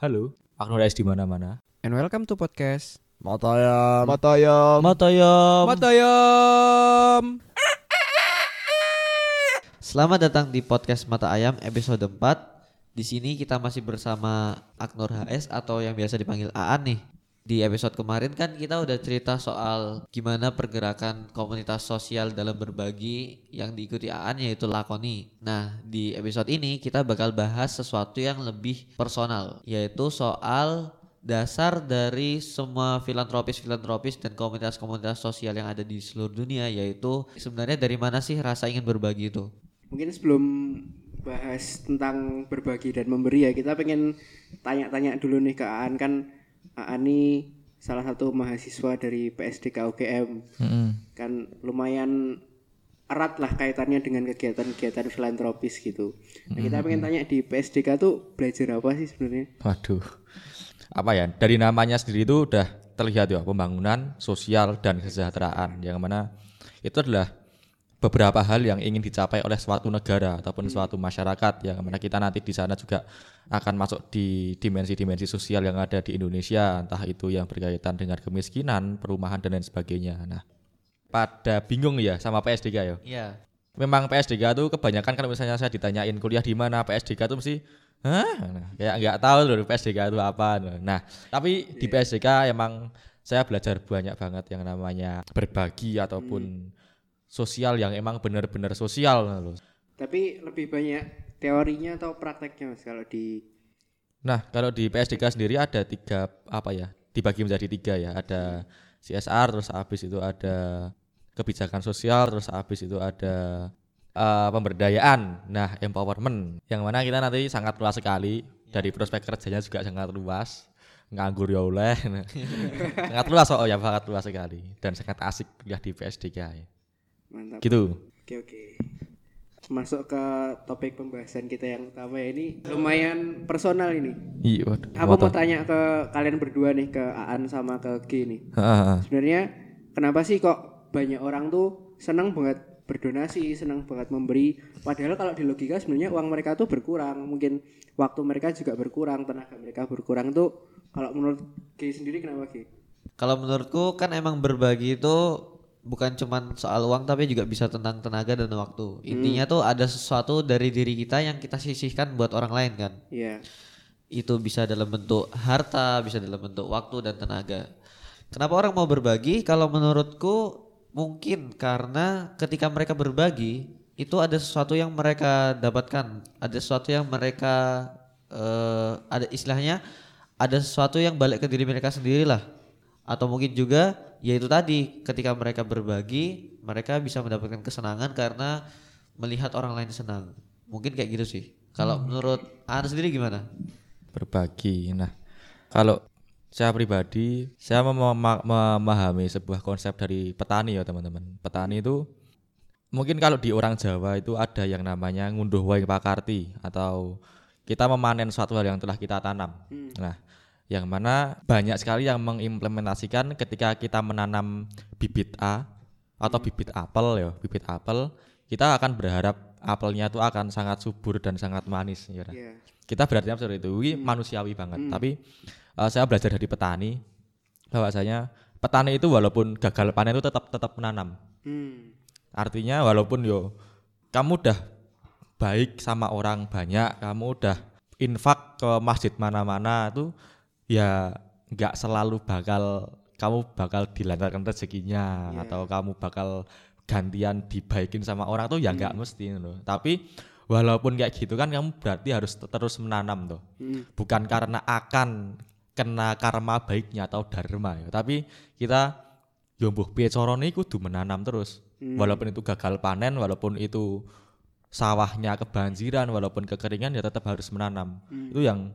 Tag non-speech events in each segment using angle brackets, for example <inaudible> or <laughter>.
Halo, Agnorais di mana-mana. And welcome to podcast Matayam. Matayam. Matayam. Matayam. Selamat datang di podcast Mata Ayam episode 4. Di sini kita masih bersama Aknur HS atau yang biasa dipanggil Aan nih. Di episode kemarin kan kita udah cerita soal gimana pergerakan komunitas sosial dalam berbagi yang diikuti Aan yaitu Lakoni. Nah, di episode ini kita bakal bahas sesuatu yang lebih personal yaitu soal dasar dari semua filantropis-filantropis dan komunitas-komunitas sosial yang ada di seluruh dunia yaitu sebenarnya dari mana sih rasa ingin berbagi itu? Mungkin sebelum bahas tentang berbagi dan memberi ya, kita pengen tanya-tanya dulu nih ke Aan kan Aan ini salah satu mahasiswa dari PSDK UGM. Kan lumayan erat lah kaitannya dengan kegiatan-kegiatan filantropis gitu. Nah, kita pengen tanya di PSDK tuh belajar apa sih sebenarnya? Waduh. Apa ya? Dari namanya sendiri itu udah terlihat ya pembangunan sosial dan kesejahteraan yang mana itu adalah beberapa hal yang ingin dicapai oleh suatu negara ataupun suatu masyarakat yang mana kita nanti di sana juga akan masuk di dimensi-dimensi sosial yang ada di Indonesia entah itu yang berkaitan dengan kemiskinan, perumahan dan lain sebagainya. Nah, pada bingung ya sama PSDK ya. Iya. memang PSDK tuh kebanyakan kalau misalnya saya ditanyain kuliah di mana PSDK tuh mesti Hah? Nah, kayak nggak tahu loh PSDK itu apa. Nah, tapi di PSDK emang saya belajar banyak banget yang namanya berbagi ataupun sosial yang emang benar-benar sosial loh. Tapi lebih banyak teorinya atau prakteknya Mas kalau di Nah, kalau di PSDK sendiri ada tiga apa ya? Dibagi menjadi tiga ya. Ada CSR, terus habis itu ada kebijakan sosial, terus habis itu ada eh, pemberdayaan. Nah, empowerment yang mana kita nanti sangat luas sekali dari prospek kerjanya juga sangat luas. Nganggur ya oleh. Nah, <laughs> sangat luas oh ya, sangat luas sekali dan sangat asik kuliah di PSDK. ya. Mantap. Gitu. Oke oke. Masuk ke topik pembahasan kita yang utama ya ini lumayan personal ini. Iya, waduh. Aku mau tanya ke kalian berdua nih ke Aan sama ke G nih. Heeh. Sebenarnya kenapa sih kok banyak orang tuh senang banget berdonasi, senang banget memberi. Padahal kalau di logika sebenarnya uang mereka tuh berkurang, mungkin waktu mereka juga berkurang, tenaga mereka berkurang tuh. Kalau menurut G sendiri kenapa G? Kalau menurutku kan emang berbagi itu bukan cuman soal uang tapi juga bisa tentang tenaga dan waktu. Intinya tuh ada sesuatu dari diri kita yang kita sisihkan buat orang lain kan. Iya. Itu bisa dalam bentuk harta, bisa dalam bentuk waktu dan tenaga. Kenapa orang mau berbagi? Kalau menurutku mungkin karena ketika mereka berbagi itu ada sesuatu yang mereka dapatkan, ada sesuatu yang mereka eh, ada istilahnya ada sesuatu yang balik ke diri mereka sendiri lah. Atau mungkin juga yaitu tadi ketika mereka berbagi mereka bisa mendapatkan kesenangan karena melihat orang lain senang. Mungkin kayak gitu sih. Kalau menurut Anda sendiri gimana? berbagi. Nah, kalau saya pribadi, saya mem- mem- memahami sebuah konsep dari petani ya teman-teman. Petani itu mungkin kalau di orang Jawa itu ada yang namanya ngunduh wae pakarti atau kita memanen suatu hal yang telah kita tanam. Nah, yang mana banyak sekali yang mengimplementasikan ketika kita menanam bibit A atau bibit apel ya, bibit apel, kita akan berharap apelnya itu akan sangat subur dan sangat manis ya. Iya. Kita berarti seperti itu, ini manusiawi banget. Tapi eh, saya belajar dari petani bahwasanya petani itu walaupun gagal panen itu tetap tetap menanam. Hmm. Artinya walaupun yo kamu udah baik sama orang banyak, kamu udah infak ke masjid mana-mana tuh ya nggak selalu bakal kamu bakal dilancarkan rezekinya atau kamu bakal gantian dibaikin sama orang tuh ya nggak mesti loh. Tapi walaupun kayak gitu kan kamu berarti harus te- terus menanam tuh. Bukan karena akan kena karma baiknya atau dharma ya, tapi kita yo mbuh piye carane kudu menanam terus. Walaupun itu gagal panen, walaupun itu sawahnya kebanjiran, walaupun kekeringan ya tetap harus menanam. Itu yang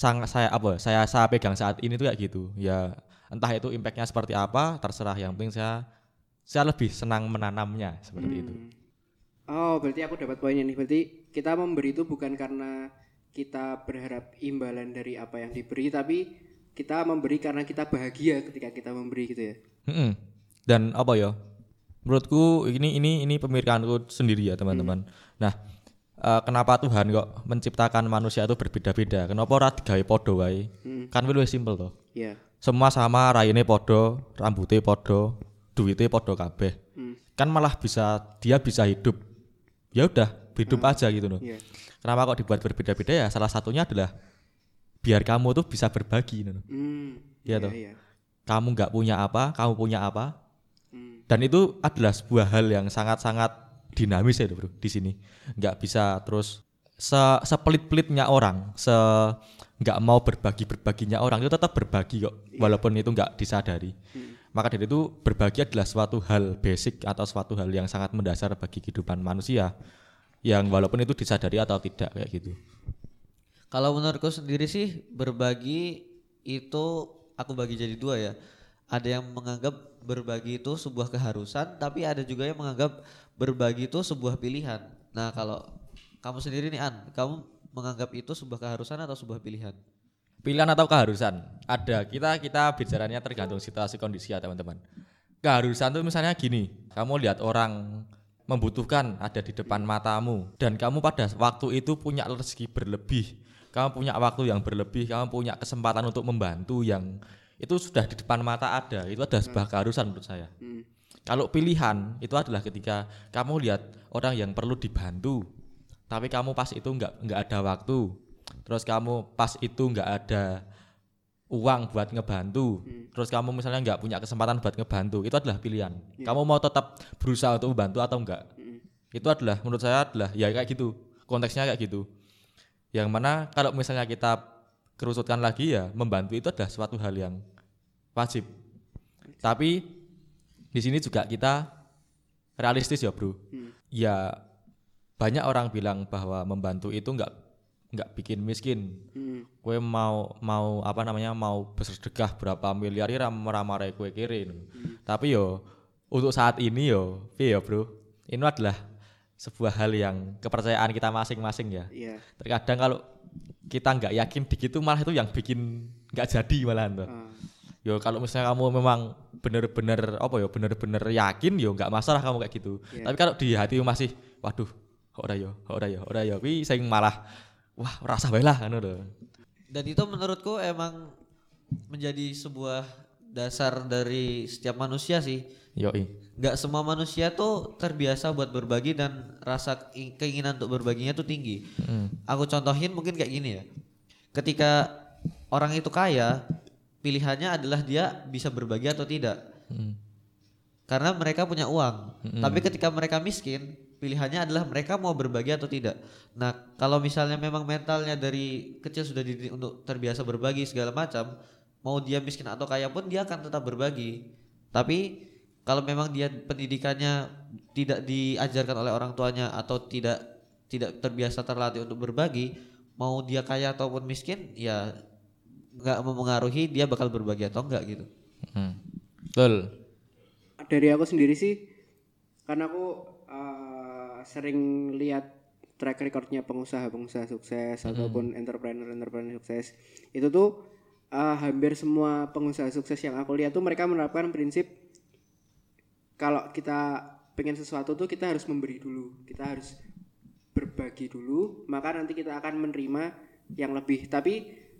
sangat saya apa saya saya pegang saat ini tuh kayak gitu. Ya entah itu impactnya seperti apa, terserah. Yang penting saya saya lebih senang menanamnya seperti itu. Oh, berarti aku dapat poinnya nih. Berarti kita memberi itu bukan karena kita berharap imbalan dari apa yang diberi, tapi kita memberi karena kita bahagia ketika kita memberi gitu ya. Mm-mm. Dan apa ya? Menurutku ini ini ini pemikiranku sendiri ya teman-teman. Nah, eh, kenapa Tuhan kok menciptakan manusia itu berbeda-beda? Kenapa ora digawe padha wae? Kan luwih simpel toh. ya Semua sama, raine padha, rambutnya padha, duitnya padha kabeh. Kan malah bisa dia bisa hidup. Ya udah, hidup aja gitu loh. ya Kenapa kok dibuat berbeda-beda ya? Salah satunya adalah biar kamu tuh bisa berbagi gitu loh. hmm, Iya ya, toh. ya. Kamu nggak punya apa, kamu punya apa, Hmm, dan itu adalah sebuah hal yang sangat-sangat dinamis ya bro di sini. Nggak bisa terus se sepelit-pelitnya orang se nggak mau berbagi berbaginya orang itu tetap berbagi kok walaupun itu nggak disadari. Maka dari itu berbagi adalah suatu hal basic atau suatu hal yang sangat mendasar bagi kehidupan manusia yang walaupun itu disadari atau tidak kayak gitu. Kalau menurutku sendiri sih berbagi itu aku bagi jadi dua ya. Ada yang menganggap berbagi itu sebuah keharusan, tapi ada juga yang menganggap berbagi itu sebuah pilihan. Nah kalau kamu sendiri nih An, kamu menganggap itu sebuah keharusan atau sebuah pilihan? pilihan atau keharusan ada kita kita bicaranya tergantung situasi kondisi ya teman-teman keharusan tuh misalnya gini kamu lihat orang membutuhkan ada di depan matamu dan kamu pada waktu itu punya rezeki berlebih kamu punya waktu yang berlebih kamu punya kesempatan untuk membantu yang itu sudah di depan mata ada. Itu adalah sebuah keharusan menurut saya. Hmm, kalau pilihan itu adalah ketika kamu lihat orang yang perlu dibantu, tapi kamu pas itu nggak nggak ada waktu, terus kamu pas itu nggak ada uang buat ngebantu, terus kamu misalnya nggak punya kesempatan buat ngebantu, itu adalah pilihan. Kamu mau tetap berusaha untuk membantu atau enggak? Itu adalah menurut saya adalah ya kayak gitu, konteksnya kayak gitu. Yang mana kalau misalnya kita kerusutkan lagi ya membantu itu adalah suatu hal yang wajib. Tapi di sini juga kita realistis ya bro. Ya banyak orang bilang bahwa membantu itu nggak nggak bikin miskin. Hmm, kue mau mau apa namanya mau bersedekah berapa miliar ya ramai kue kiri tapi yo untuk saat ini yo ya bro? Ini adalah sebuah hal yang kepercayaan kita masing-masing ya. Ya terkadang kalau kita nggak yakin dikit tuh malah itu yang bikin nggak jadi malahan tuh ah, Yo kalau misalnya kamu memang bener-bener apa ya bener-bener yakin yo nggak masalah kamu kayak gitu. Iya. Tapi kalau di hati masih waduh kok ora yo, kok ora yo, ora yo kuwi sing malah wah rasa bae lah ngono lho. Dan itu menurutku emang menjadi sebuah dasar dari setiap manusia sih. Yoi. Nggak semua manusia tuh terbiasa buat berbagi dan rasa keinginan untuk berbaginya tuh tinggi. Mm. Aku contohin mungkin kayak gini ya. Ketika orang itu kaya, pilihannya adalah dia bisa berbagi atau tidak. Mm. Karena mereka punya uang. Tapi ketika mereka miskin, pilihannya adalah mereka mau berbagi atau tidak. Nah, kalau misalnya memang mentalnya dari kecil sudah dididik untuk terbiasa berbagi segala macam, mau dia miskin atau kaya pun dia akan tetap berbagi. Tapi kalau memang dia pendidikannya tidak diajarkan oleh orang tuanya atau tidak tidak terbiasa terlatih untuk berbagi, mau dia kaya ataupun miskin, ya nggak mempengaruhi dia bakal berbagi atau enggak gitu. Mm. Betul. dari aku sendiri sih karena aku eh, sering lihat track recordnya pengusaha-pengusaha sukses ataupun entrepreneur-entrepreneur sukses itu tuh eh, hampir semua pengusaha sukses yang aku lihat tuh mereka menerapkan prinsip kalau kita pengen sesuatu tuh kita harus memberi dulu. Kita harus berbagi dulu maka nanti kita akan menerima yang lebih. Tapi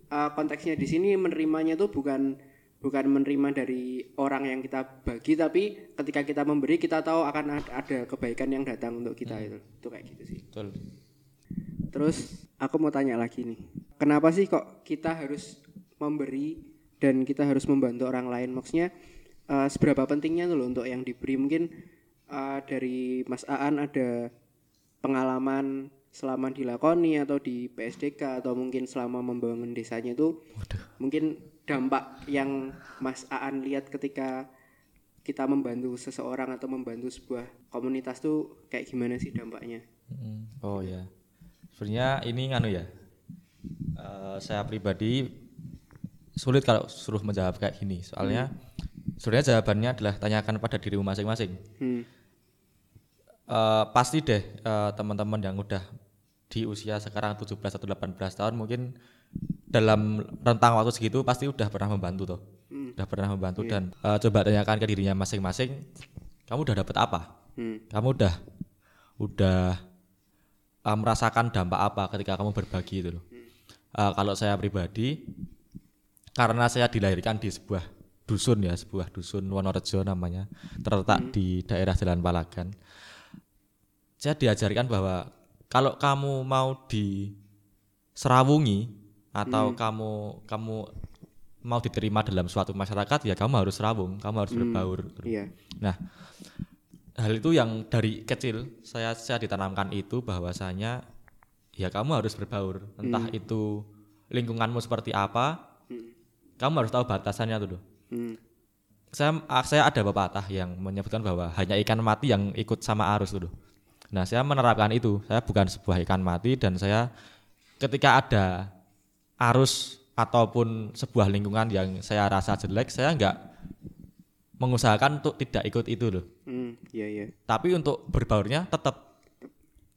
eh, konteksnya di sini menerimanya tuh bukan bukan menerima dari orang yang kita bagi tapi ketika kita memberi kita tahu akan ad- ada kebaikan yang datang untuk kita itu. Itu kayak gitu sih. Betul. terus aku mau tanya lagi nih. Kenapa sih kok kita harus memberi dan kita harus membantu orang lain? Maksudnya eh, seberapa pentingnya tuh loh untuk yang diberi mungkin eh, dari Mas Aan ada pengalaman selama dilakoni atau di PSDK atau mungkin selama membangun desanya itu mungkin dampak yang Mas Aan lihat ketika kita membantu seseorang atau membantu sebuah komunitas tuh kayak gimana sih dampaknya? Oh ya. Sebenarnya ini nganu ya. eh, saya pribadi sulit kalau suruh menjawab kayak gini. Soalnya sebenarnya jawabannya adalah tanyakan pada dirimu masing-masing. Hmm. Eh, pasti deh eh, teman-teman yang udah di usia sekarang 17 atau 18 tahun mungkin dalam rentang waktu segitu pasti udah pernah membantu tuh. Udah pernah membantu dan eh, coba tanyakan ke dirinya masing-masing kamu udah dapat apa? Hmm. Kamu udah udah uh, merasakan dampak apa ketika kamu berbagi itu loh. Uh, kalau saya pribadi karena saya dilahirkan di sebuah dusun ya, sebuah dusun Wonorejo namanya, terletak di daerah Jalan Palagan. Saya diajarkan bahwa kalau kamu mau diserawungi atau kamu kamu mau diterima dalam suatu masyarakat ya kamu harus serawung, kamu harus berbaur. Iya. Nah, hal itu yang dari kecil saya saya ditanamkan itu bahwasanya ya kamu harus berbaur, entah itu lingkunganmu seperti apa, kamu harus tahu batasannya tuh. Hmm. Saya ah, saya ada pepatah yang menyebutkan bahwa hanya ikan mati yang ikut sama arus loh. Nah, saya menerapkan itu. Saya bukan sebuah ikan mati dan saya ketika ada arus ataupun sebuah lingkungan yang saya rasa jelek, saya nggak mengusahakan untuk tidak ikut itu loh. Hmm, iya iya. Tapi untuk berbaurnya tetap.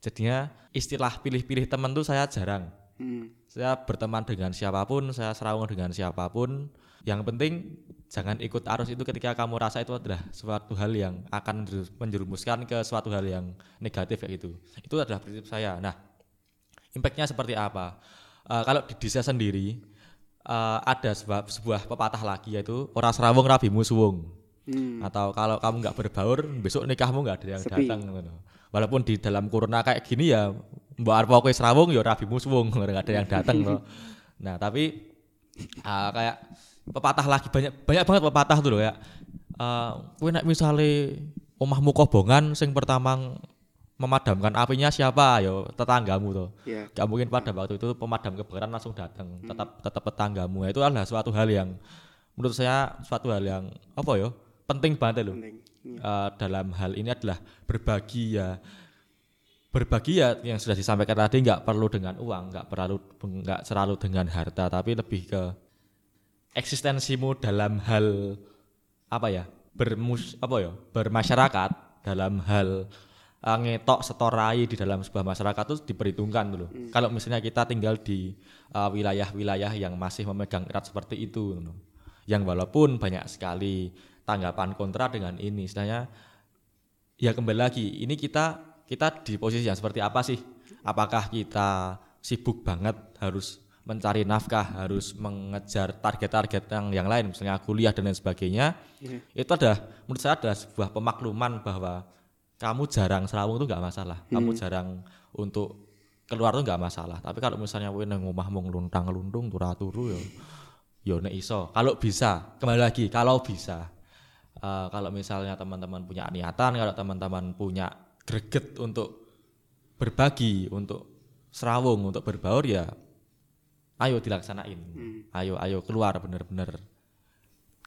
Jadinya istilah pilih-pilih teman tuh saya jarang. Hmm. Saya berteman dengan siapa pun, saya serawung dengan siapa pun. Yang penting jangan ikut arus itu ketika kamu rasa itu adalah suatu hal yang akan menjerumuskan ke suatu hal yang negatif kayak gitu. Itu adalah prinsip saya. Nah, impactnya seperti apa? Eh, kalau di desa sendiri eh, ada sebuah, sebuah pepatah lagi yaitu orang serawung rabimu suwung. Hmm. Atau kalau kamu nggak berbaur, besok nikahmu nggak ada yang Sepi. datang. Walaupun di dalam corona kayak gini ya, mbak Arpo kowe serawung ya rabimu suwung, <laughs> nggak ada yang datang. loh. Nah tapi ah, kayak pepatah lagi banyak banyak banget pepatah tuh loh ya. Uh, nek misale omahmu kobongan sing pertama memadamkan apinya siapa ya tetanggamu tuh. Iya. Gak mungkin pada waktu itu pemadam kebakaran langsung datang, tetap tetap tetanggamu. Itu adalah suatu hal yang menurut saya suatu hal yang apa ya penting banget loh. Iya. Eh, dalam hal ini adalah berbagi ya berbagi ya yang sudah disampaikan tadi nggak perlu dengan uang nggak perlu nggak selalu dengan harta tapi lebih ke eksistensimu dalam hal apa ya bermus apa ya bermasyarakat dalam hal eh, ngetok setorai di dalam sebuah masyarakat itu diperhitungkan dulu. Kalau misalnya kita tinggal di eh, wilayah-wilayah yang masih memegang erat seperti itu, gitu. yang walaupun banyak sekali tanggapan kontra dengan ini, istilahnya ya kembali lagi ini kita kita di posisi yang seperti apa sih? Apakah kita sibuk banget harus mencari nafkah, harus mengejar target-target yang yang lain, misalnya kuliah dan lain sebagainya? Iya. Itu adalah menurut saya adalah sebuah pemakluman bahwa kamu jarang serawung itu nggak masalah, kamu jarang untuk keluar itu nggak masalah. Tapi kalau misalnya kowe nang omah mung luntang-luntung turu-turu ya ya nek iso. Kalau bisa, kembali lagi kalau bisa. Eh, kalau misalnya teman-teman punya niatan, kalau teman-teman punya greget untuk berbagi, untuk serawung, untuk berbaur ya ayo dilaksanain. Ayo ayo keluar bener-bener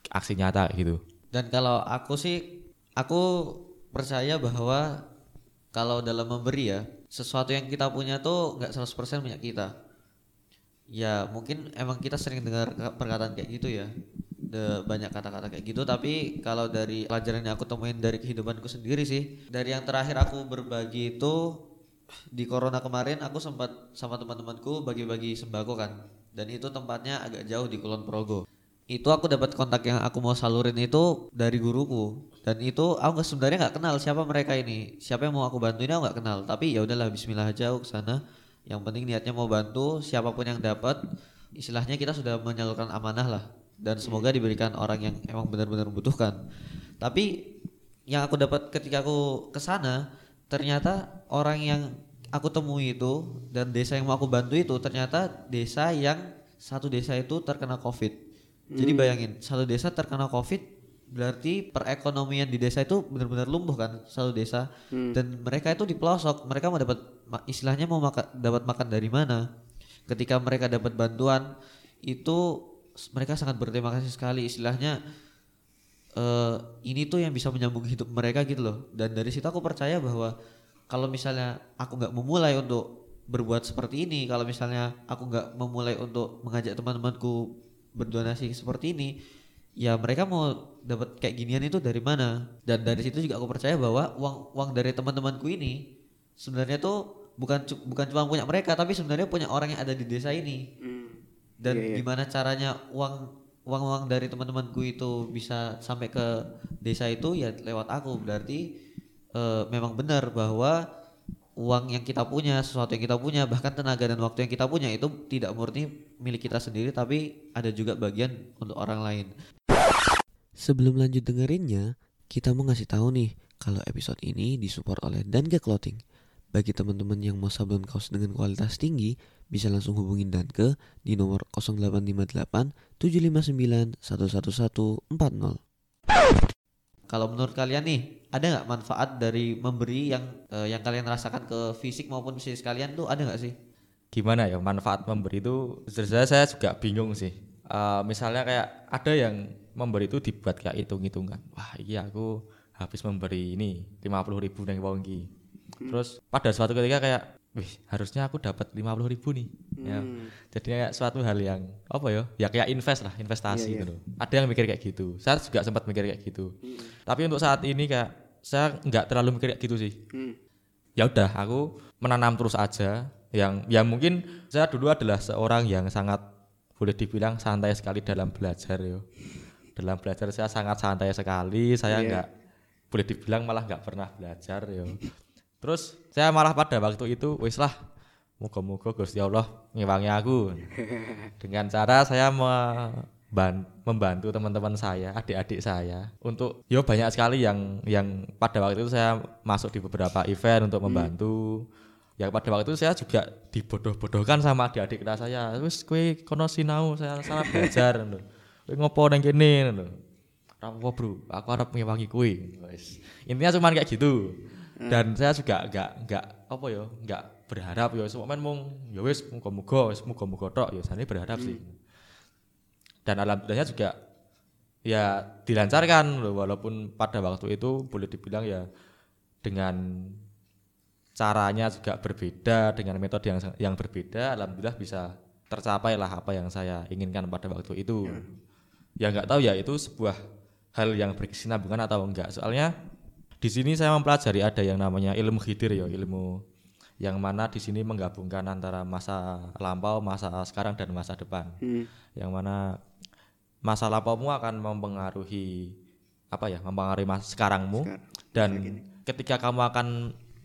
aksi nyata gitu. Dan kalau aku sih aku percaya bahwa kalau dalam memberi ya sesuatu yang kita punya tuh nggak 100% punya kita. Ya mungkin emang kita sering dengar perkataan kayak gitu ya. De, banyak kata-kata kayak gitu. Tapi kalau dari pelajaran yang aku temuin dari kehidupanku sendiri sih dari yang terakhir aku berbagi itu di corona kemarin aku sempat sama teman-temanku bagi-bagi sembako kan. Dan itu tempatnya agak jauh di Kulon Progo. Itu aku dapat kontak yang aku mau salurin itu dari guruku. Dan itu aku sebenarnya nggak kenal siapa mereka ini. Siapa yang mau aku bantu ini aku nggak kenal. Tapi ya udahlah Bismillah aja aku ke sana yang penting niatnya mau bantu siapa pun yang dapat istilahnya kita sudah menyalurkan amanah lah dan semoga diberikan orang yang emang benar-benar membutuhkan. Tapi yang aku dapat ketika aku ke sana ternyata orang yang aku temui itu dan desa yang mau aku bantu itu ternyata desa yang satu desa itu terkena covid. Jadi bayangin satu desa terkena covid berarti perekonomian di desa itu benar-benar lumpuh kan satu desa. Dan mereka itu di pelosok mereka mau dapat istilahnya mau makan dapat makan dari mana? Ketika mereka dapat bantuan itu mereka sangat berterima kasih sekali. Istilahnya eh ini tuh yang bisa menyambung hidup mereka gitu loh. Dan dari situ aku percaya bahwa kalau misalnya aku nggak memulai untuk berbuat seperti ini kalau misalnya aku nggak memulai untuk mengajak teman-temanku berdonasi seperti ini ya mereka mau dapat kayak ginian itu dari mana? Dan dari situ juga aku percaya bahwa uang uang dari teman-temanku ini sebenarnya tuh bukan bukan cuma punya mereka tapi sebenarnya punya orang yang ada di desa ini. Hmm. Dan Iya, iya. gimana caranya uang uang uang dari teman-temanku itu bisa sampai ke desa itu ya lewat aku berarti eh, memang benar bahwa uang yang kita punya, sesuatu yang kita punya, bahkan tenaga dan waktu yang kita punya itu tidak murni milik kita sendiri tapi ada juga bagian untuk orang lain. Sebelum lanjut dengerinnya, kita mau ngasih tahu nih kalau episode ini disupport oleh Danke Clothing. Bagi teman-teman yang mau sablon kaos dengan kualitas tinggi, bisa langsung hubungin Danke di nomor 0858 759 11140. Kalau menurut kalian nih, ada nggak manfaat dari memberi yang eh, yang kalian rasakan ke fisik maupun psikis kalian tuh ada nggak sih? gimana ya manfaat memberi itu sebenarnya saya juga bingung sih Eh, misalnya kayak ada yang memberi itu dibuat kayak hitung-hitungan wah iya aku habis memberi ini 50.000 ribu neng wong iki. terus pada suatu ketika kayak wih harusnya aku dapat 50.000 ribu nih. Ya. Jadi kayak suatu hal yang apa ya ya kayak invest lah investasi gitu loh. Ada yang mikir kayak gitu. Saya juga sempat mikir kayak gitu. Tapi untuk saat ini kayak saya nggak terlalu mikir kayak gitu sih. Hmm. ya udah aku menanam terus aja. Yang yang mungkin saya dulu adalah seorang yang sangat boleh dibilang santai sekali dalam belajar yo. Dalam belajar saya sangat santai sekali. Saya Iya. nggak boleh dibilang malah nggak pernah belajar yo terus saya malah pada waktu itu wis lah moga-moga Gusti Allah ngewangi aku <laughs> dengan cara saya memban- membantu teman-teman saya, adik-adik saya untuk yo banyak sekali yang yang pada waktu itu saya masuk di beberapa event untuk membantu. Yang pada waktu itu saya juga dibodoh-bodohkan sama adik-adik kelas saya. Wis kowe kono sinau, saya salah <laughs> belajar lho. Kowe ngopo nang kene lho. Apa Bro, aku harap ngewangi kowe. Intinya cuman kayak gitu. Dan saya juga enggak enggak apa ya, enggak berharap ya semoga mung ya wis muga-muga wis muga-muga tok ya sane berharap sih. Dan alhamdulillahnya juga ya dilancarkan loh walaupun pada waktu itu boleh dibilang ya dengan caranya juga berbeda dengan metode yang yang berbeda alhamdulillah bisa tercapai lah apa yang saya inginkan pada waktu itu. Ya nggak tahu ya itu sebuah hal yang berkesinambungan atau enggak. Soalnya di sini saya mempelajari ada yang namanya ilmu khidir ya ilmu yang mana di sini menggabungkan antara masa lampau masa sekarang dan masa depan Hmm. yang mana masa lampaumu akan mempengaruhi apa ya mempengaruhi masa sekarangmu Sekarang. dan ketika kamu akan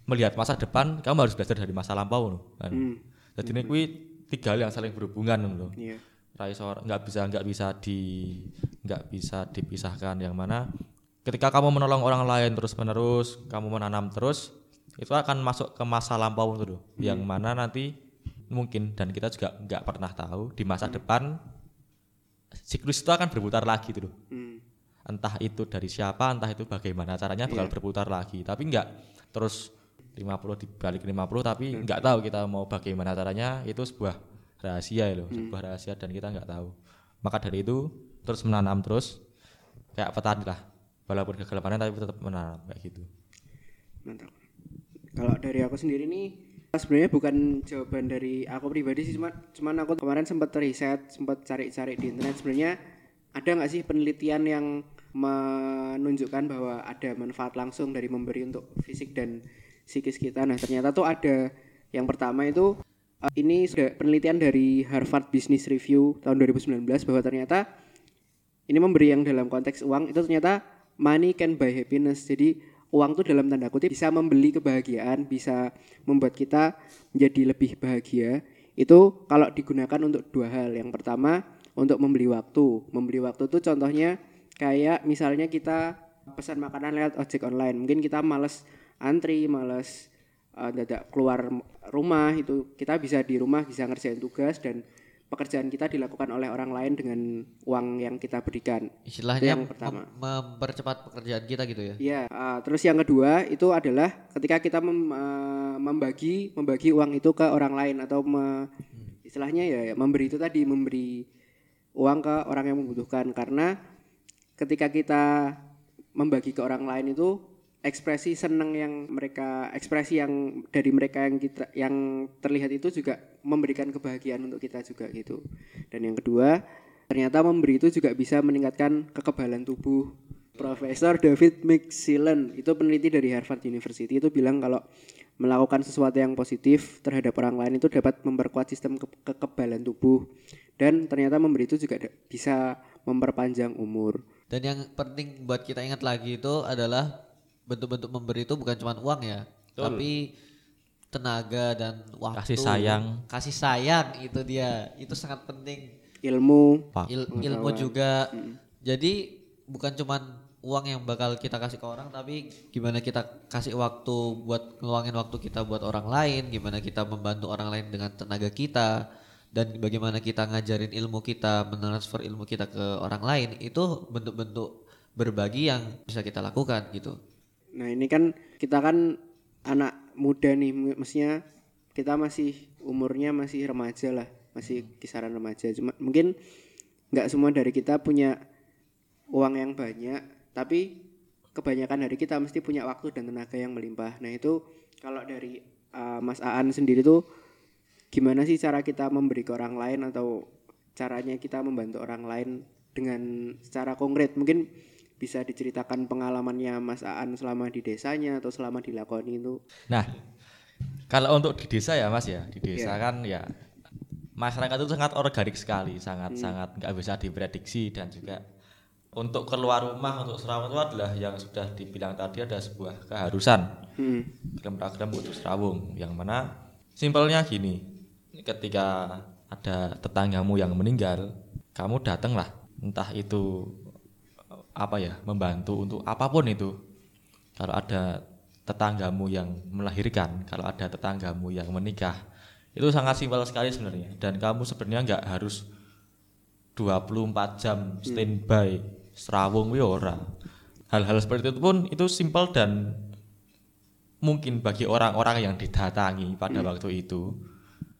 melihat masa depan kamu harus belajar dari masa lampau loh kan. Hmm. jadi ini kui tiga hal yang saling berhubungan loh Iya. Raiso nggak bisa nggak bisa di nggak bisa dipisahkan yang mana ketika kamu menolong orang lain terus menerus kamu menanam terus itu akan masuk ke masa lampau itu loh yang mana nanti mungkin dan kita juga nggak pernah tahu di masa depan siklus itu akan berputar lagi tuh loh Hmm. entah itu dari siapa entah itu bagaimana caranya bakal berputar lagi. Tapi nggak terus 50 dibalik 50 tapi nggak tahu kita mau bagaimana caranya itu sebuah rahasia ya loh. Sebuah rahasia dan kita nggak tahu. Maka dari itu terus menanam terus kayak petani lah walaupun panen tapi tetap menanam kayak gitu Mantap. Kalau dari aku sendiri nih sebenarnya bukan jawaban dari aku pribadi sih cuma cuman aku kemarin sempat riset, sempat cari-cari di internet sebenarnya ada nggak sih penelitian yang menunjukkan bahwa ada manfaat langsung dari memberi untuk fisik dan psikis kita. Nah, ternyata tuh ada yang pertama itu eh, ini sudah penelitian dari Harvard Business Review tahun 2019 bahwa ternyata ini memberi yang dalam konteks uang itu ternyata money can buy happiness. Jadi uang tuh dalam tanda kutip bisa membeli kebahagiaan, bisa membuat kita menjadi lebih bahagia. Itu kalau digunakan untuk dua hal. Yang pertama untuk membeli waktu. Membeli waktu tuh contohnya kayak misalnya kita pesan makanan lewat ojek online. Mungkin kita males antri, males uh, dadak keluar rumah itu kita bisa di rumah bisa ngerjain tugas dan pekerjaan kita dilakukan oleh orang lain dengan uang yang kita berikan. Istilahnya yang pertama. mem- mempercepat pekerjaan kita gitu ya. Iya, uh, terus yang kedua itu adalah ketika kita mem- uh, membagi membagi uang itu ke orang lain atau me- istilahnya ya ya, memberi itu tadi memberi uang ke orang yang membutuhkan karena ketika kita membagi ke orang lain itu ekspresi senang yang mereka ekspresi yang dari mereka yang kita yang terlihat itu juga memberikan kebahagiaan untuk kita juga gitu. Dan yang kedua, ternyata memberi itu juga bisa meningkatkan kekebalan tubuh. Profesor David McSillen itu peneliti dari Harvard University itu bilang kalau melakukan sesuatu yang positif terhadap orang lain itu dapat memperkuat sistem ke- kekebalan tubuh dan ternyata memberi itu juga bisa memperpanjang umur. Dan yang penting buat kita ingat lagi itu adalah bentuk-bentuk memberi itu bukan cuma uang ya, tapi tenaga dan waktu Kasih sayang. kasih sayang itu dia. Itu sangat penting. Ilmu Pak. Il- ilmu juga. Jadi bukan cuman uang yang bakal kita kasih ke orang tapi gimana kita kasih waktu buat ngeluangin waktu kita buat orang lain gimana kita membantu orang lain dengan tenaga kita dan bagaimana kita ngajarin ilmu kita mentransfer ilmu kita ke orang lain itu bentuk-bentuk berbagi yang bisa kita lakukan gitu Nah ini kan kita kan anak muda nih, maksudnya kita masih umurnya masih remaja lah, masih kisaran remaja. Cuma mungkin nggak semua dari kita punya uang yang banyak, tapi kebanyakan dari kita mesti punya waktu dan tenaga yang melimpah. Nah itu kalau dari uh, Mas Aan sendiri tuh gimana sih cara kita memberi ke orang lain atau caranya kita membantu orang lain dengan secara konkret? Mungkin bisa diceritakan pengalamannya Mas Aan selama di desanya atau selama dilakoni itu. Nah, kalau untuk di desa ya Mas ya, di desa Iya. kan ya masyarakat itu sangat organik sekali, sangat sangat nggak bisa diprediksi dan juga untuk keluar rumah untuk serawung itu adalah yang sudah dibilang tadi ada sebuah keharusan Hmm. program-program untuk serawung yang mana simpelnya gini, ketika ada tetanggamu yang meninggal, kamu datanglah entah itu apa ya membantu untuk apa pun itu kalau ada tetanggamu yang melahirkan, kalau ada tetanggamu yang menikah, itu sangat simpel sekali sebenarnya. Dan kamu sebenarnya nggak harus 24 jam standby serawung wi ora. Hal-hal seperti itu pun itu simpel dan mungkin bagi orang-orang yang didatangi pada waktu itu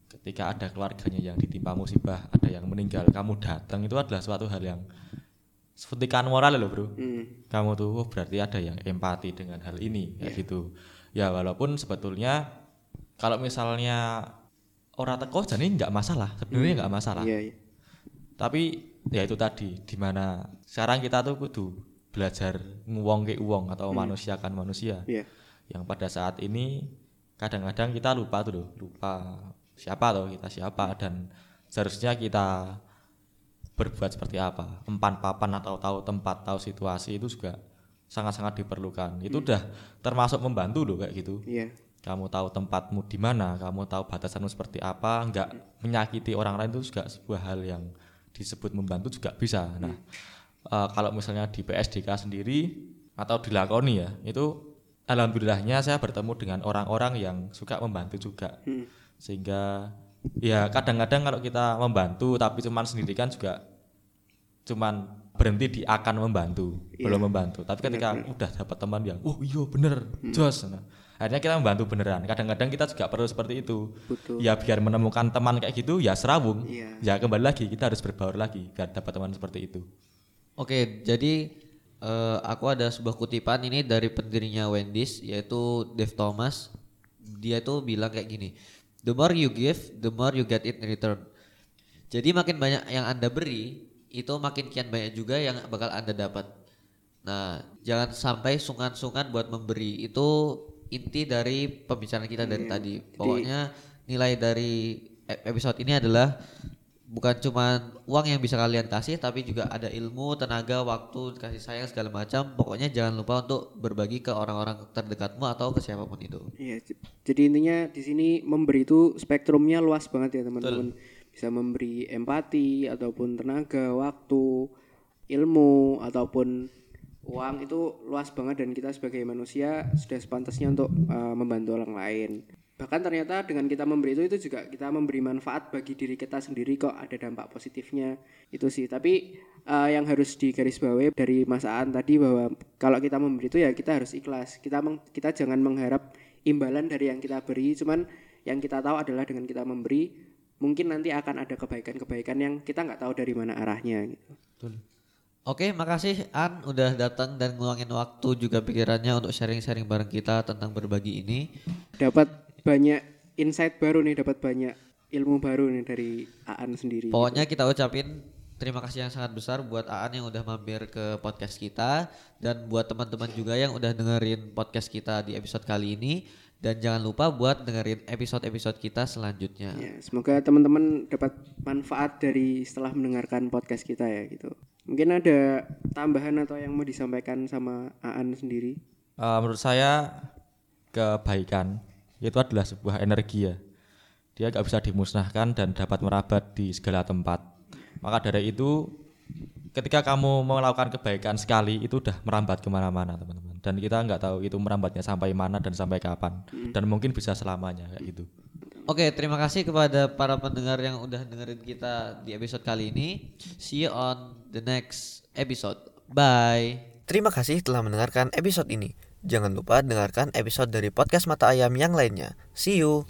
ketika ada keluarganya yang ditimpa musibah, ada yang meninggal, kamu datang itu adalah suatu hal yang suntikan moral loh, Bro. Hmm. kamu tuh oh, berarti ada yang empati dengan hal ini kayak gitu. Ya walaupun sebetulnya kalau misalnya orang teko jadi nggak masalah. Sebenarnya nggak masalah. Iya, iya. tapi ya itu tadi di mana sekarang kita tuh kudu belajar nguwong ke uang atau manusia kan manusia. Iya. yang pada saat ini kadang-kadang kita lupa tuh loh lupa siapa atau kita siapa dan seharusnya kita berbuat seperti apa. Empan papan atau tahu tempat tahu situasi itu juga sangat-sangat diperlukan. Itu udah termasuk membantu loh kayak gitu. Iya. kamu tahu tempatmu di mana kamu tahu batasanmu seperti apa nggak menyakiti orang lain itu juga sebuah hal yang disebut membantu juga bisa. Nah eh, kalau misalnya di PSDK sendiri atau dilakoni ya itu alhamdulillahnya saya bertemu dengan orang-orang yang suka membantu juga. Hmm. sehingga ya kadang-kadang kalau kita membantu tapi cuman sendiri kan juga cuman berhenti di akan membantu Iya. belum membantu tapi ketika udah dapat teman yang oh iya bener jos nah, akhirnya kita membantu beneran kadang-kadang kita juga perlu seperti itu Betul. ya biar menemukan teman kayak gitu ya serawung Iya. ya kembali lagi kita harus berbaur lagi biar dapat teman seperti itu Oke, jadi eh, aku ada sebuah kutipan ini dari pendirinya Wendy's yaitu Dave Thomas. Dia tuh bilang kayak gini, the more you give, the more you get in return. Jadi makin banyak yang anda beri, itu makin kian banyak juga yang bakal anda dapat. Nah, jangan sampai sungan-sungan buat memberi. Itu inti dari pembicaraan kita dari tadi. Pokoknya nilai dari e- episode ini adalah bukan cuma uang yang bisa kalian kasih tapi juga ada ilmu, tenaga, waktu, kasih sayang segala macam. Pokoknya jangan lupa untuk berbagi ke orang-orang terdekatmu atau ke siapa pun itu. Iya, jadi intinya di sini memberi itu spektrumnya luas banget ya teman-teman. Bisa memberi empati ataupun tenaga, waktu, ilmu ataupun uang itu luas banget dan kita sebagai manusia sudah sepantasnya untuk uh, membantu orang lain. Bahkan ternyata dengan kita memberi itu itu juga kita memberi manfaat bagi diri kita sendiri kok ada dampak positifnya itu sih. Tapi uh, yang harus digarisbawahi dari Mas Aan tadi bahwa kalau kita memberi itu ya kita harus ikhlas. Kita meng- kita jangan mengharap imbalan dari yang kita beri, cuman yang kita tahu adalah dengan kita memberi mungkin nanti akan ada kebaikan-kebaikan yang kita nggak tahu dari mana arahnya gitu. Oke, makasih An udah datang dan ngeluangin waktu juga pikirannya untuk sharing-sharing bareng kita tentang berbagi ini. Dapat banyak insight baru nih, dapat banyak ilmu baru nih dari Aan sendiri. Pokoknya kita ucapin terima kasih yang sangat besar buat Aan yang udah mampir ke podcast kita dan buat teman-teman juga yang udah dengerin podcast kita di episode kali ini dan jangan lupa buat dengerin episode-episode kita selanjutnya. Ya, semoga teman-teman dapat manfaat dari setelah mendengarkan podcast kita ya gitu. Mungkin ada tambahan atau yang mau disampaikan sama Aan sendiri? Eh, menurut saya kebaikan itu adalah sebuah energi ya dia nggak bisa dimusnahkan dan dapat merabat di segala tempat maka dari itu ketika kamu melakukan kebaikan sekali itu udah merambat ke mana-mana teman-teman dan kita nggak tahu itu merambatnya sampai mana dan sampai kapan dan mungkin bisa selamanya kayak gitu Oke, terima kasih kepada para pendengar yang udah dengerin kita di episode kali ini. See you on the next episode. Bye. Terima kasih telah mendengarkan episode ini. Jangan lupa dengarkan episode dari podcast Mata Ayam yang lainnya. See you.